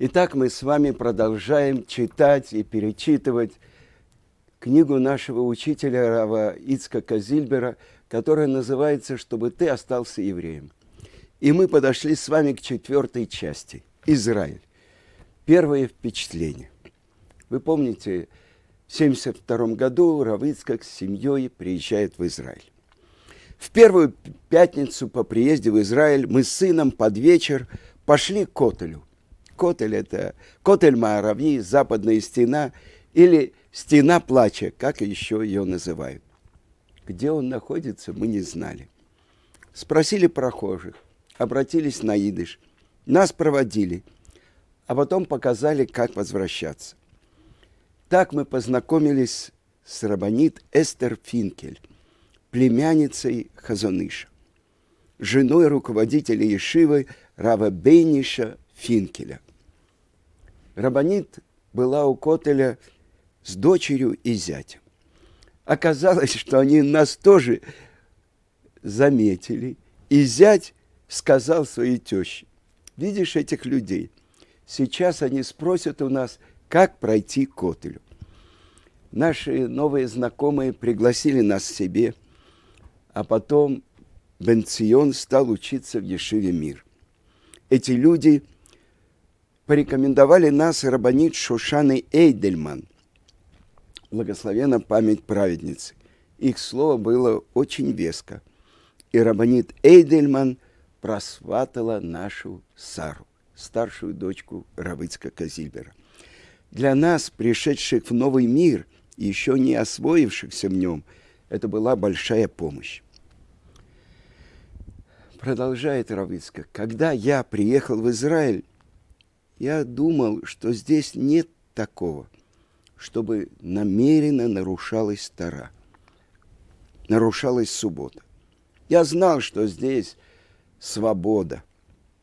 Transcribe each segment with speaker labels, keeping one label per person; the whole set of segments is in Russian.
Speaker 1: Итак, мы с вами продолжаем читать и перечитывать книгу нашего учителя Рава Ицка Зильбера, которая называется «Чтобы ты остался евреем». И мы подошли с вами к четвертой части – Израиль. Первое впечатление. Вы помните, в 1972 году Рав Ицкак с семьей приезжает в Израиль. В первую пятницу по приезде в Израиль мы с сыном под вечер пошли к Котелю Котель – это Котель Маарави, западная стена, или стена плача, как еще ее называют. Где он находится, мы не знали. Спросили прохожих, обратились на идыш, нас проводили, а потом показали, как возвращаться. Так мы познакомились с рабанит Эстер Финкель, племянницей Хазоныша, женой руководителя Ешивы Рава Бейниша Финкеля. Рабанит была у Котеля с дочерью и зятем. Оказалось, что они нас тоже заметили, и зять сказал своей теще, видишь этих людей, сейчас они спросят у нас, как пройти к Котелю. Наши новые знакомые пригласили нас к себе, а потом Бенцион стал учиться в Ешиве Мир. Эти люди – порекомендовали нас рабанит Шушаны Эйдельман. Благословена память праведницы. Их слово было очень веско. И рабанит Эйдельман просватала нашу Сару, старшую дочку Равыцка Казильбера. Для нас, пришедших в новый мир, еще не освоившихся в нем, это была большая помощь. Продолжает Равыцка. Когда я приехал в Израиль, я думал, что здесь нет такого, чтобы намеренно нарушалась Тара, нарушалась суббота. Я знал, что здесь свобода,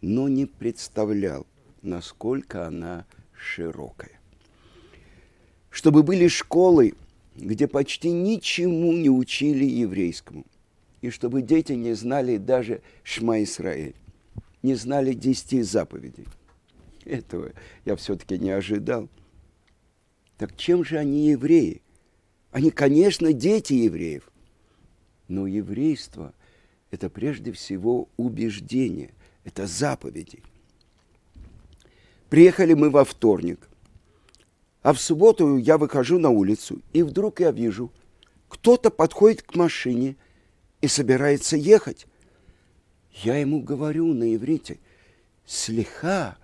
Speaker 1: но не представлял, насколько она широкая. Чтобы были школы, где почти ничему не учили еврейскому, и чтобы дети не знали даже Шма Исраэль, не знали десяти заповедей – этого я все-таки не ожидал. Так чем же они евреи? Они, конечно, дети евреев. Но еврейство – это прежде всего убеждение, это заповеди. Приехали мы во вторник, а в субботу я выхожу на улицу, и вдруг я вижу, кто-то подходит к машине и собирается ехать. Я ему говорю на иврите, слегка,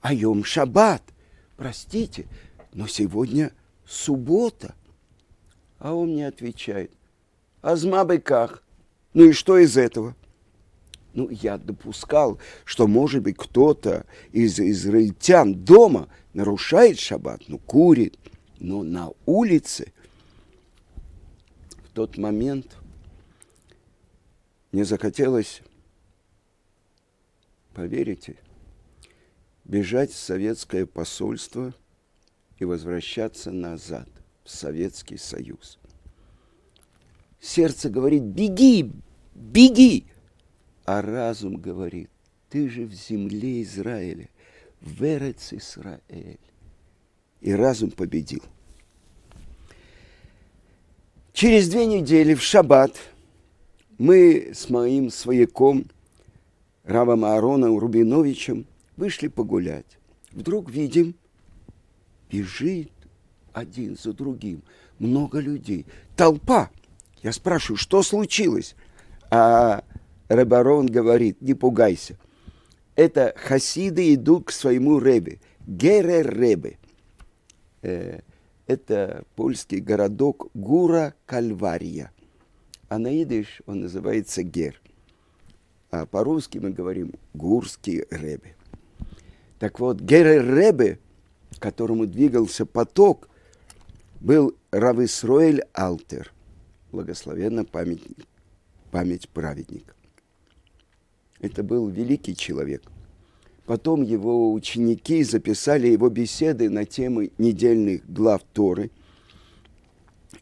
Speaker 1: Айом Шаббат. Простите, но сегодня суббота. А он мне отвечает, Азма как? Ну и что из этого? Ну, я допускал, что, может быть, кто-то из израильтян дома нарушает шаббат, ну, курит, но на улице в тот момент мне захотелось, поверите, бежать в советское посольство и возвращаться назад, в Советский Союз. Сердце говорит, беги, беги, а разум говорит, ты же в земле Израиля, в Эрец Исраэль. И разум победил. Через две недели в шаббат мы с моим свояком Равом Аароном Рубиновичем – Вышли погулять. Вдруг видим, бежит один за другим. Много людей. Толпа. Я спрашиваю, что случилось? А Ребарон говорит, не пугайся. Это хасиды идут к своему ребе. Гере Ребе. Э, это польский городок Гура Кальвария. А на идыш он называется Гер. А по-русски мы говорим Гурский Ребе. Так вот, Герер Ребе, к которому двигался поток, был Рависроэль Алтер, благословенна память, память праведника. Это был великий человек. Потом его ученики записали его беседы на темы недельных глав Торы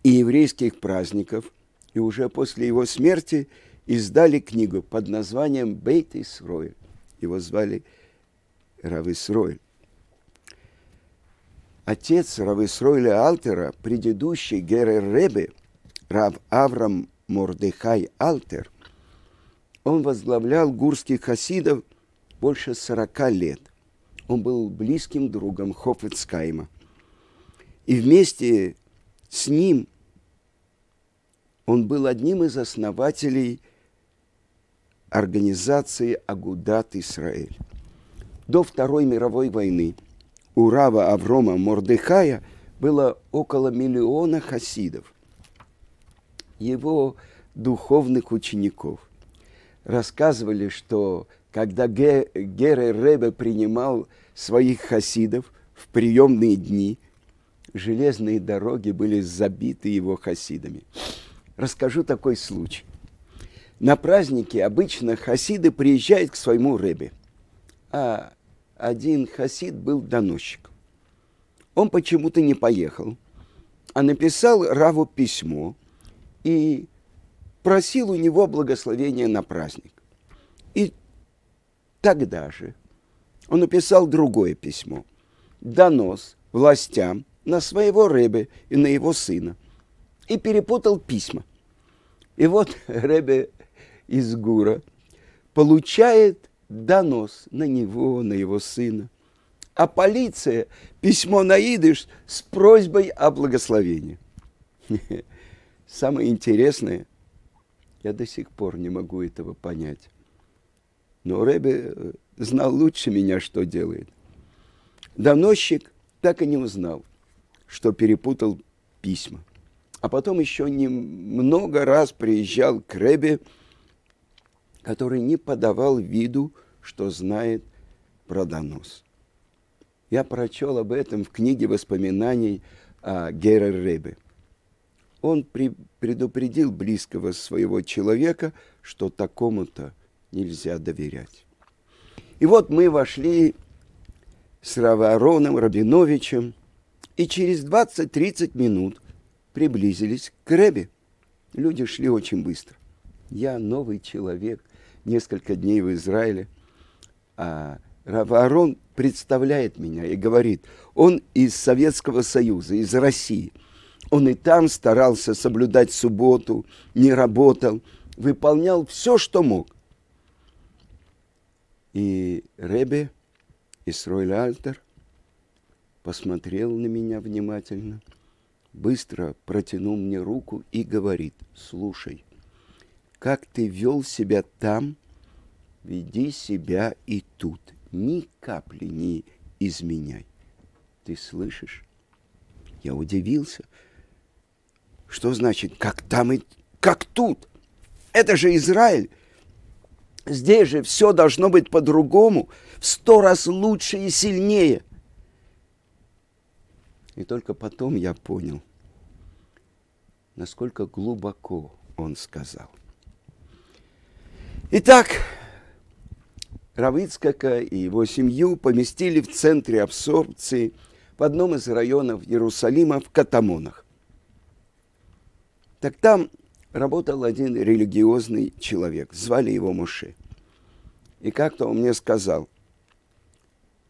Speaker 1: и еврейских праздников, и уже после его смерти издали книгу под названием «Бейт Исроэль». Его звали Рависроэль. отец Рависройля Алтера, предыдущий Герер Ребе, Рав Аврам Мордехай Алтер, он возглавлял гурских хасидов больше 40 лет. Он был близким другом Хофицкайма. И вместе с ним он был одним из основателей организации Агудат Исраэль. До Второй мировой войны у Рава Аврома Мордыхая было около миллиона хасидов, его духовных учеников. Рассказывали, что когда Гере Ребе принимал своих хасидов в приемные дни, железные дороги были забиты его хасидами. Расскажу такой случай. На празднике обычно хасиды приезжают к своему Ребе, а один хасид был доносчиком. Он почему-то не поехал, а написал Раву письмо и просил у него благословения на праздник. И тогда же он написал другое письмо, донос властям на своего Ребе и на его сына, и перепутал письма. И вот Ребе из Гура получает донос на него, на его сына. А полиция письмо на с просьбой о благословении. Самое интересное, я до сих пор не могу этого понять. Но Рэбе э, знал лучше меня, что делает. Доносчик так и не узнал, что перепутал письма. А потом еще немного раз приезжал к Рэбе, который не подавал виду, что знает про донос. Я прочел об этом в книге воспоминаний о Герер Ребе. Он при, предупредил близкого своего человека, что такому-то нельзя доверять. И вот мы вошли с Равароном Рабиновичем, и через 20-30 минут приблизились к Ребе. Люди шли очень быстро. Я новый человек – несколько дней в Израиле. А Раварон представляет меня и говорит, он из Советского Союза, из России. Он и там старался соблюдать субботу, не работал, выполнял все, что мог. И Ребе Исройль Альтер посмотрел на меня внимательно, быстро протянул мне руку и говорит, слушай, как ты вел себя там, веди себя и тут. Ни капли не изменяй. Ты слышишь? Я удивился. Что значит, как там и как тут? Это же Израиль. Здесь же все должно быть по-другому, в сто раз лучше и сильнее. И только потом я понял, насколько глубоко он сказал – Итак, Равицкака и его семью поместили в центре абсорбции в одном из районов Иерусалима в Катамонах. Так там работал один религиозный человек, звали его Муше. И как-то он мне сказал,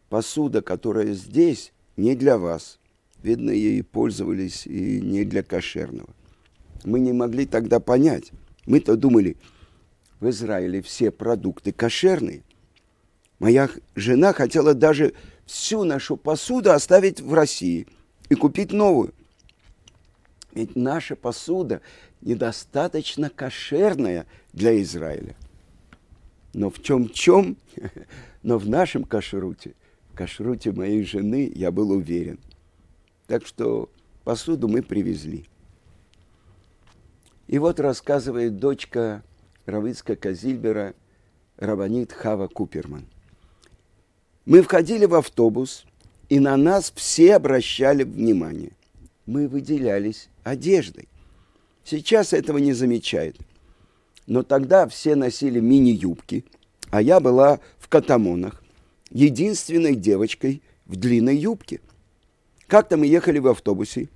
Speaker 1: посуда, которая здесь, не для вас. Видно, ей пользовались и не для кошерного. Мы не могли тогда понять. Мы-то думали – в Израиле все продукты кошерные. Моя жена хотела даже всю нашу посуду оставить в России и купить новую. Ведь наша посуда недостаточно кошерная для Израиля. Но в чем-чем, но в нашем кашруте, кашруте моей жены, я был уверен. Так что посуду мы привезли. И вот рассказывает дочка Равицка Казильбера, Рабанит Хава Куперман. Мы входили в автобус, и на нас все обращали внимание. Мы выделялись одеждой. Сейчас этого не замечают. Но тогда все носили мини-юбки, а я была в катамонах, единственной девочкой в длинной юбке. Как-то мы ехали в автобусе,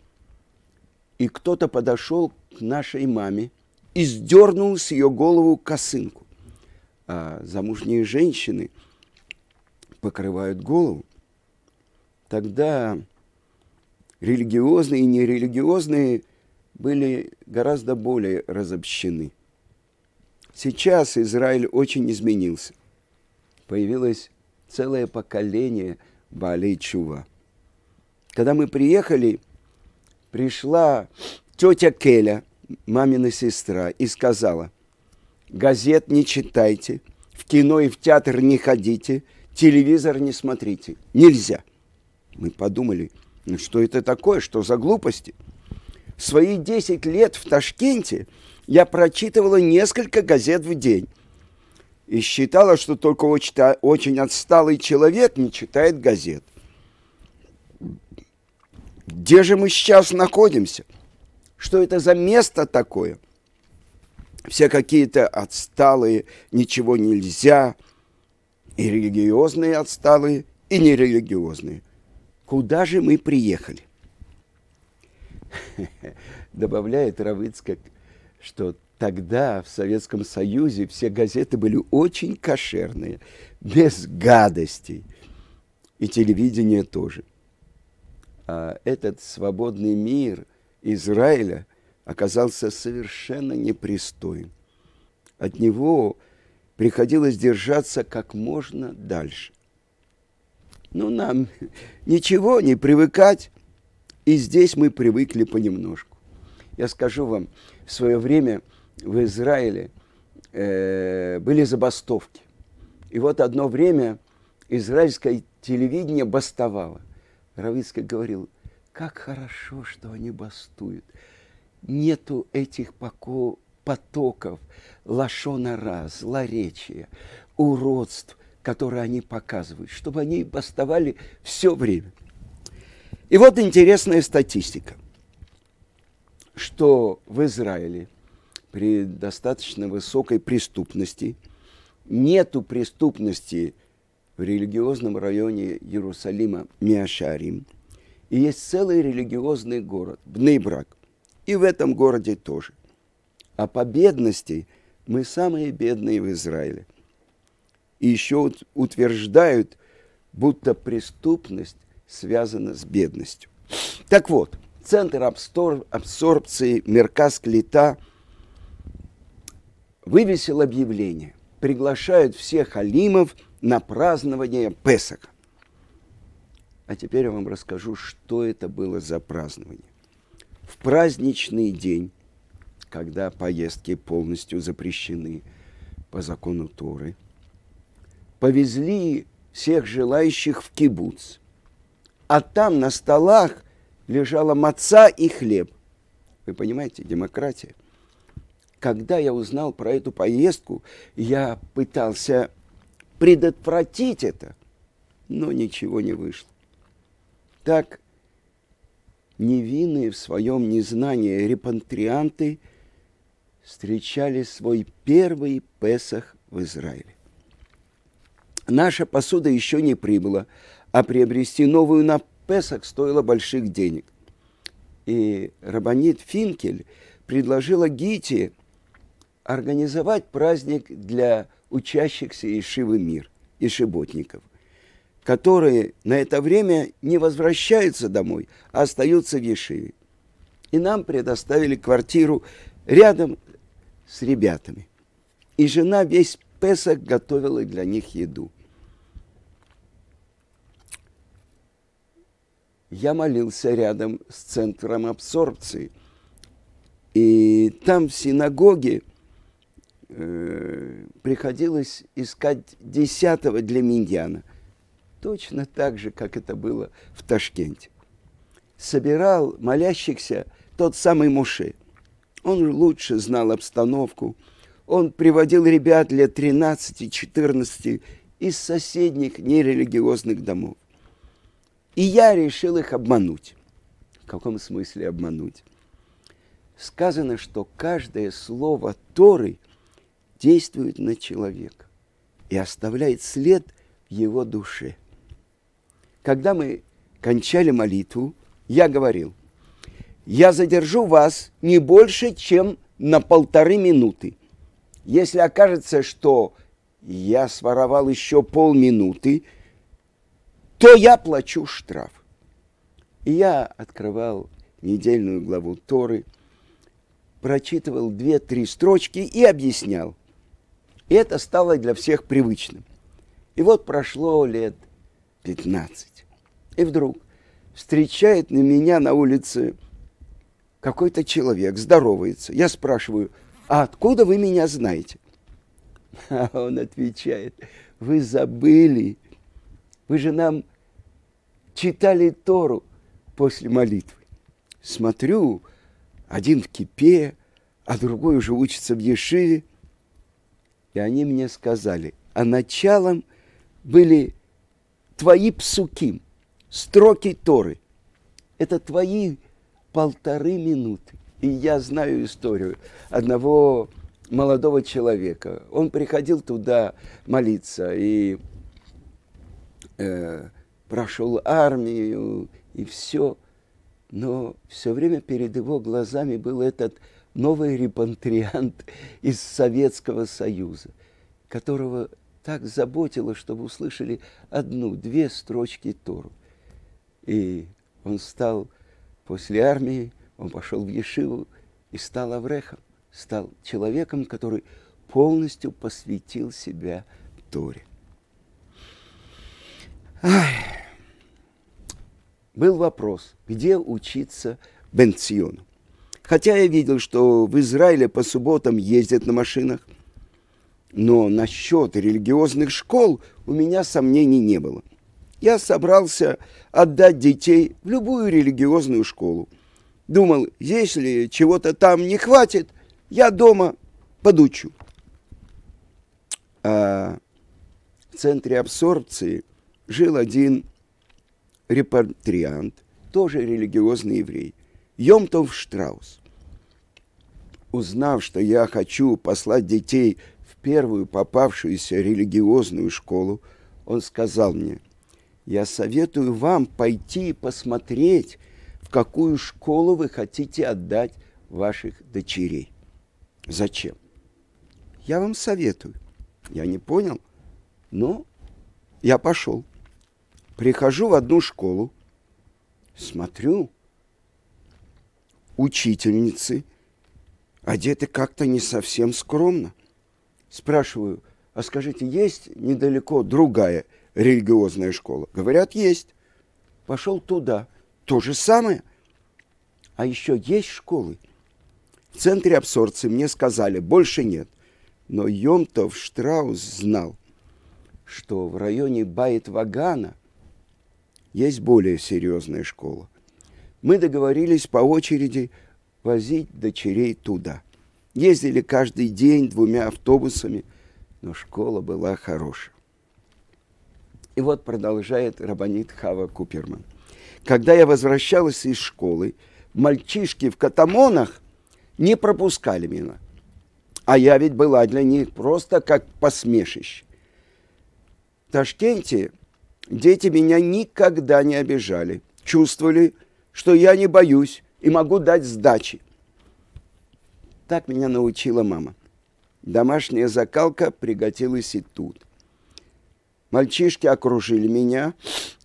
Speaker 1: и кто-то подошел к нашей маме и сдернул с ее голову косынку. А замужние женщины покрывают голову. Тогда религиозные и нерелигиозные, были гораздо более разобщены. Сейчас Израиль очень изменился. Появилось целое поколение Баалей Чува. Когда мы приехали, пришла тетя Келя, мамина сестра, и сказала, газет не читайте, в кино и в театр не ходите, телевизор не смотрите. Нельзя. Мы подумали, ну что это такое, что за глупости? В свои 10 лет в Ташкенте я прочитывала несколько газет в день и считала, что только очень, отсталый человек не читает газет. Где же мы сейчас находимся? Что это за место такое? Все какие-то отсталые, ничего нельзя, и религиозные отсталые, и нерелигиозные. Куда же мы приехали? Добавляет Равыцкак, что тогда в Советском Союзе все газеты были очень кошерные, без гадостей. И телевидение тоже. А этот свободный мир Израиля оказался совершенно непристоен. От него приходилось держаться как можно дальше. Ну, нам ничего, не привыкать. И здесь мы привыкли понемножку. Я скажу вам, в свое время в Израиле э, были забастовки. И вот одно время израильское телевидение бастовало. Равицкий говорил, как хорошо, что они бастуют. Нету этих потоков лашонара, злоречия, уродств, которые они показывают, чтобы они бастовали все время. И вот интересная статистика, что в Израиле при достаточно высокой преступности нету преступности в религиозном районе Иерусалима Миашарим. И есть целый религиозный город, Бнейбрак. И в этом городе тоже. А по бедности мы самые бедные в Израиле. И еще утверждают, будто преступность связана с бедностью. Так вот, Центр абсорбции Мерказ Клита вывесил объявление. Приглашают всех алимов на празднование Песаха. А теперь я вам расскажу, что это было за празднование. В праздничный день, когда поездки полностью запрещены по закону Торы, повезли всех желающих в кибуц. А там на столах лежала маца и хлеб. Вы понимаете, демократия. Когда я узнал про эту поездку, я пытался предотвратить это, но ничего не вышло. Так невинные в своем незнании репантрианты встречали свой первый Песах в Израиле. Наша посуда еще не прибыла, а приобрести новую на Песах стоило больших денег. И Рабанит Финкель предложила Гите организовать праздник для учащихся Ишивы Мир, ишиботников, которые на это время не возвращаются домой, а остаются в Ешиве. И нам предоставили квартиру рядом с ребятами. И жена весь Песах готовила для них еду. Я молился рядом с центром абсорбции. И там в синагоге э, приходилось искать десятого для миньяна. Точно так же, как это было в Ташкенте. Собирал молящихся тот самый Муше. Он лучше знал обстановку. Он приводил ребят лет 13-14 из соседних нерелигиозных домов. И я решил их обмануть. В каком смысле обмануть? Сказано, что каждое слово Торы – действует на человека и оставляет след в его душе. Когда мы кончали молитву, я говорил, я задержу вас не больше, чем на полторы минуты. Если окажется, что я своровал еще полминуты, то я плачу штраф. И я открывал недельную главу Торы, прочитывал две-три строчки и объяснял. И это стало для всех привычным. И вот прошло лет 15. И вдруг встречает на меня на улице какой-то человек, здоровается. Я спрашиваю, а откуда вы меня знаете? А он отвечает, вы забыли, вы же нам читали Тору после молитвы. Смотрю, один в кипе, а другой уже учится в Ешиве. И они мне сказали, а началом были твои псуки, строки Торы. Это твои полторы минуты. И я знаю историю одного молодого человека. Он приходил туда молиться и э, прошел армию и все. Но все время перед его глазами был этот новый репатриант из Советского Союза, которого так заботило, чтобы услышали одну-две строчки Тору. И он стал после армии, он пошел в Ешиву и стал Аврехом, стал человеком, который полностью посвятил себя Торе. Ай. Был вопрос, где учиться Бенциону. Хотя я видел, что в Израиле по субботам ездят на машинах, но насчет религиозных школ у меня сомнений не было. Я собрался отдать детей в любую религиозную школу. Думал, если чего-то там не хватит, я дома подучу. А в центре абсорбции жил один репатриант, тоже религиозный еврей, Йомтов Штраус. Узнав, что я хочу послать детей в первую попавшуюся религиозную школу, он сказал мне, я советую вам пойти и посмотреть, в какую школу вы хотите отдать ваших дочерей. Зачем? Я вам советую. Я не понял, но я пошел. Прихожу в одну школу, смотрю, учительницы одеты как-то не совсем скромно. Спрашиваю, а скажите, есть недалеко другая религиозная школа? Говорят, есть. Пошел туда. То же самое. А еще есть школы. В центре абсорбции мне сказали, больше нет. Но Йомтов Штраус знал, что в районе Байт-Вагана есть более серьезная школа. Мы договорились по очереди возить дочерей туда. Ездили каждый день двумя автобусами, но школа была хорошая. И вот продолжает Рабанит Хава Куперман. Когда я возвращалась из школы, мальчишки в катамонах не пропускали меня. А я ведь была для них просто как посмешище. В Ташкенте дети меня никогда не обижали. Чувствовали, что я не боюсь и могу дать сдачи. Так меня научила мама. Домашняя закалка пригодилась и тут. Мальчишки окружили меня,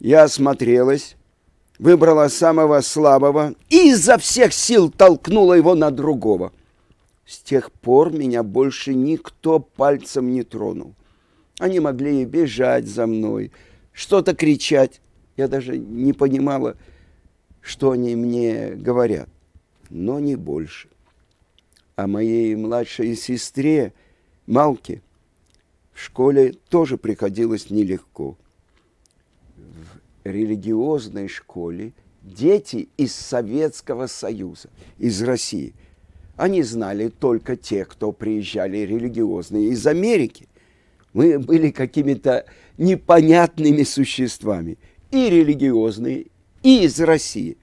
Speaker 1: я осмотрелась, выбрала самого слабого и изо всех сил толкнула его на другого. С тех пор меня больше никто пальцем не тронул. Они могли и бежать за мной, что-то кричать. Я даже не понимала, что они мне говорят, но не больше. А моей младшей сестре, Малке, в школе тоже приходилось нелегко. В религиозной школе дети из Советского Союза, из России, они знали только те, кто приезжали религиозные из Америки. Мы были какими-то непонятными существами, и религиозные, и из России.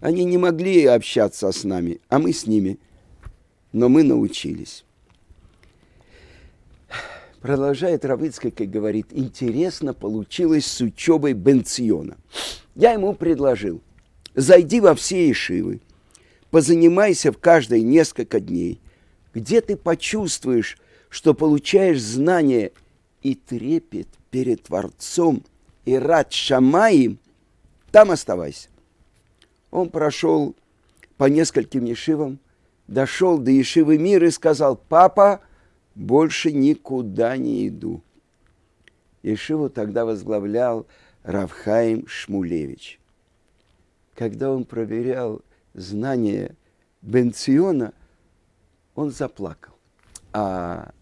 Speaker 1: Они не могли общаться с нами, а мы с ними. Но мы научились. Продолжает Равыцкий, как говорит, интересно получилось с учебой Бенциона. Я ему предложил, зайди во все ишивы, позанимайся в каждой несколько дней, где ты почувствуешь, что получаешь знания и трепет перед Творцом, и рад Шамаем, там оставайся. Он прошел по нескольким ешивам, дошел до ешивы мира и сказал, папа, больше никуда не иду. Ешиву тогда возглавлял Равхаим Шмулевич. Когда он проверял знания Бенциона, он заплакал. А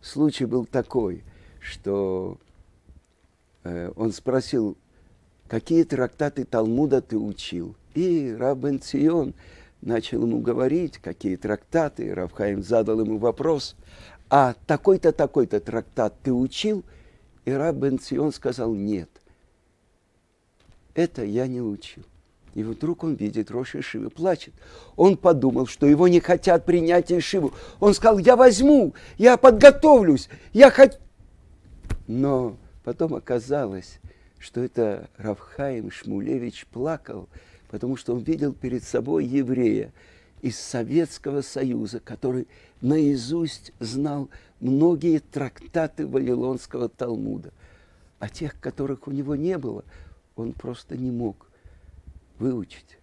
Speaker 1: случай был такой, что э, он спросил, какие трактаты Талмуда ты учил? И Рабен Цион начал ему говорить, какие трактаты. Равхаим задал ему вопрос, а такой-то, такой-то трактат ты учил? И Рабен Цион сказал, нет, это я не учил. И вдруг он видит Роша Ишивы, плачет. Он подумал, что его не хотят принять Ишиву. Он сказал, я возьму, я подготовлюсь, я хочу. Но потом оказалось, что это Равхаим Шмулевич плакал, потому что он видел перед собой еврея из Советского Союза, который наизусть знал многие трактаты Вавилонского Талмуда. А тех, которых у него не было, он просто не мог выучить.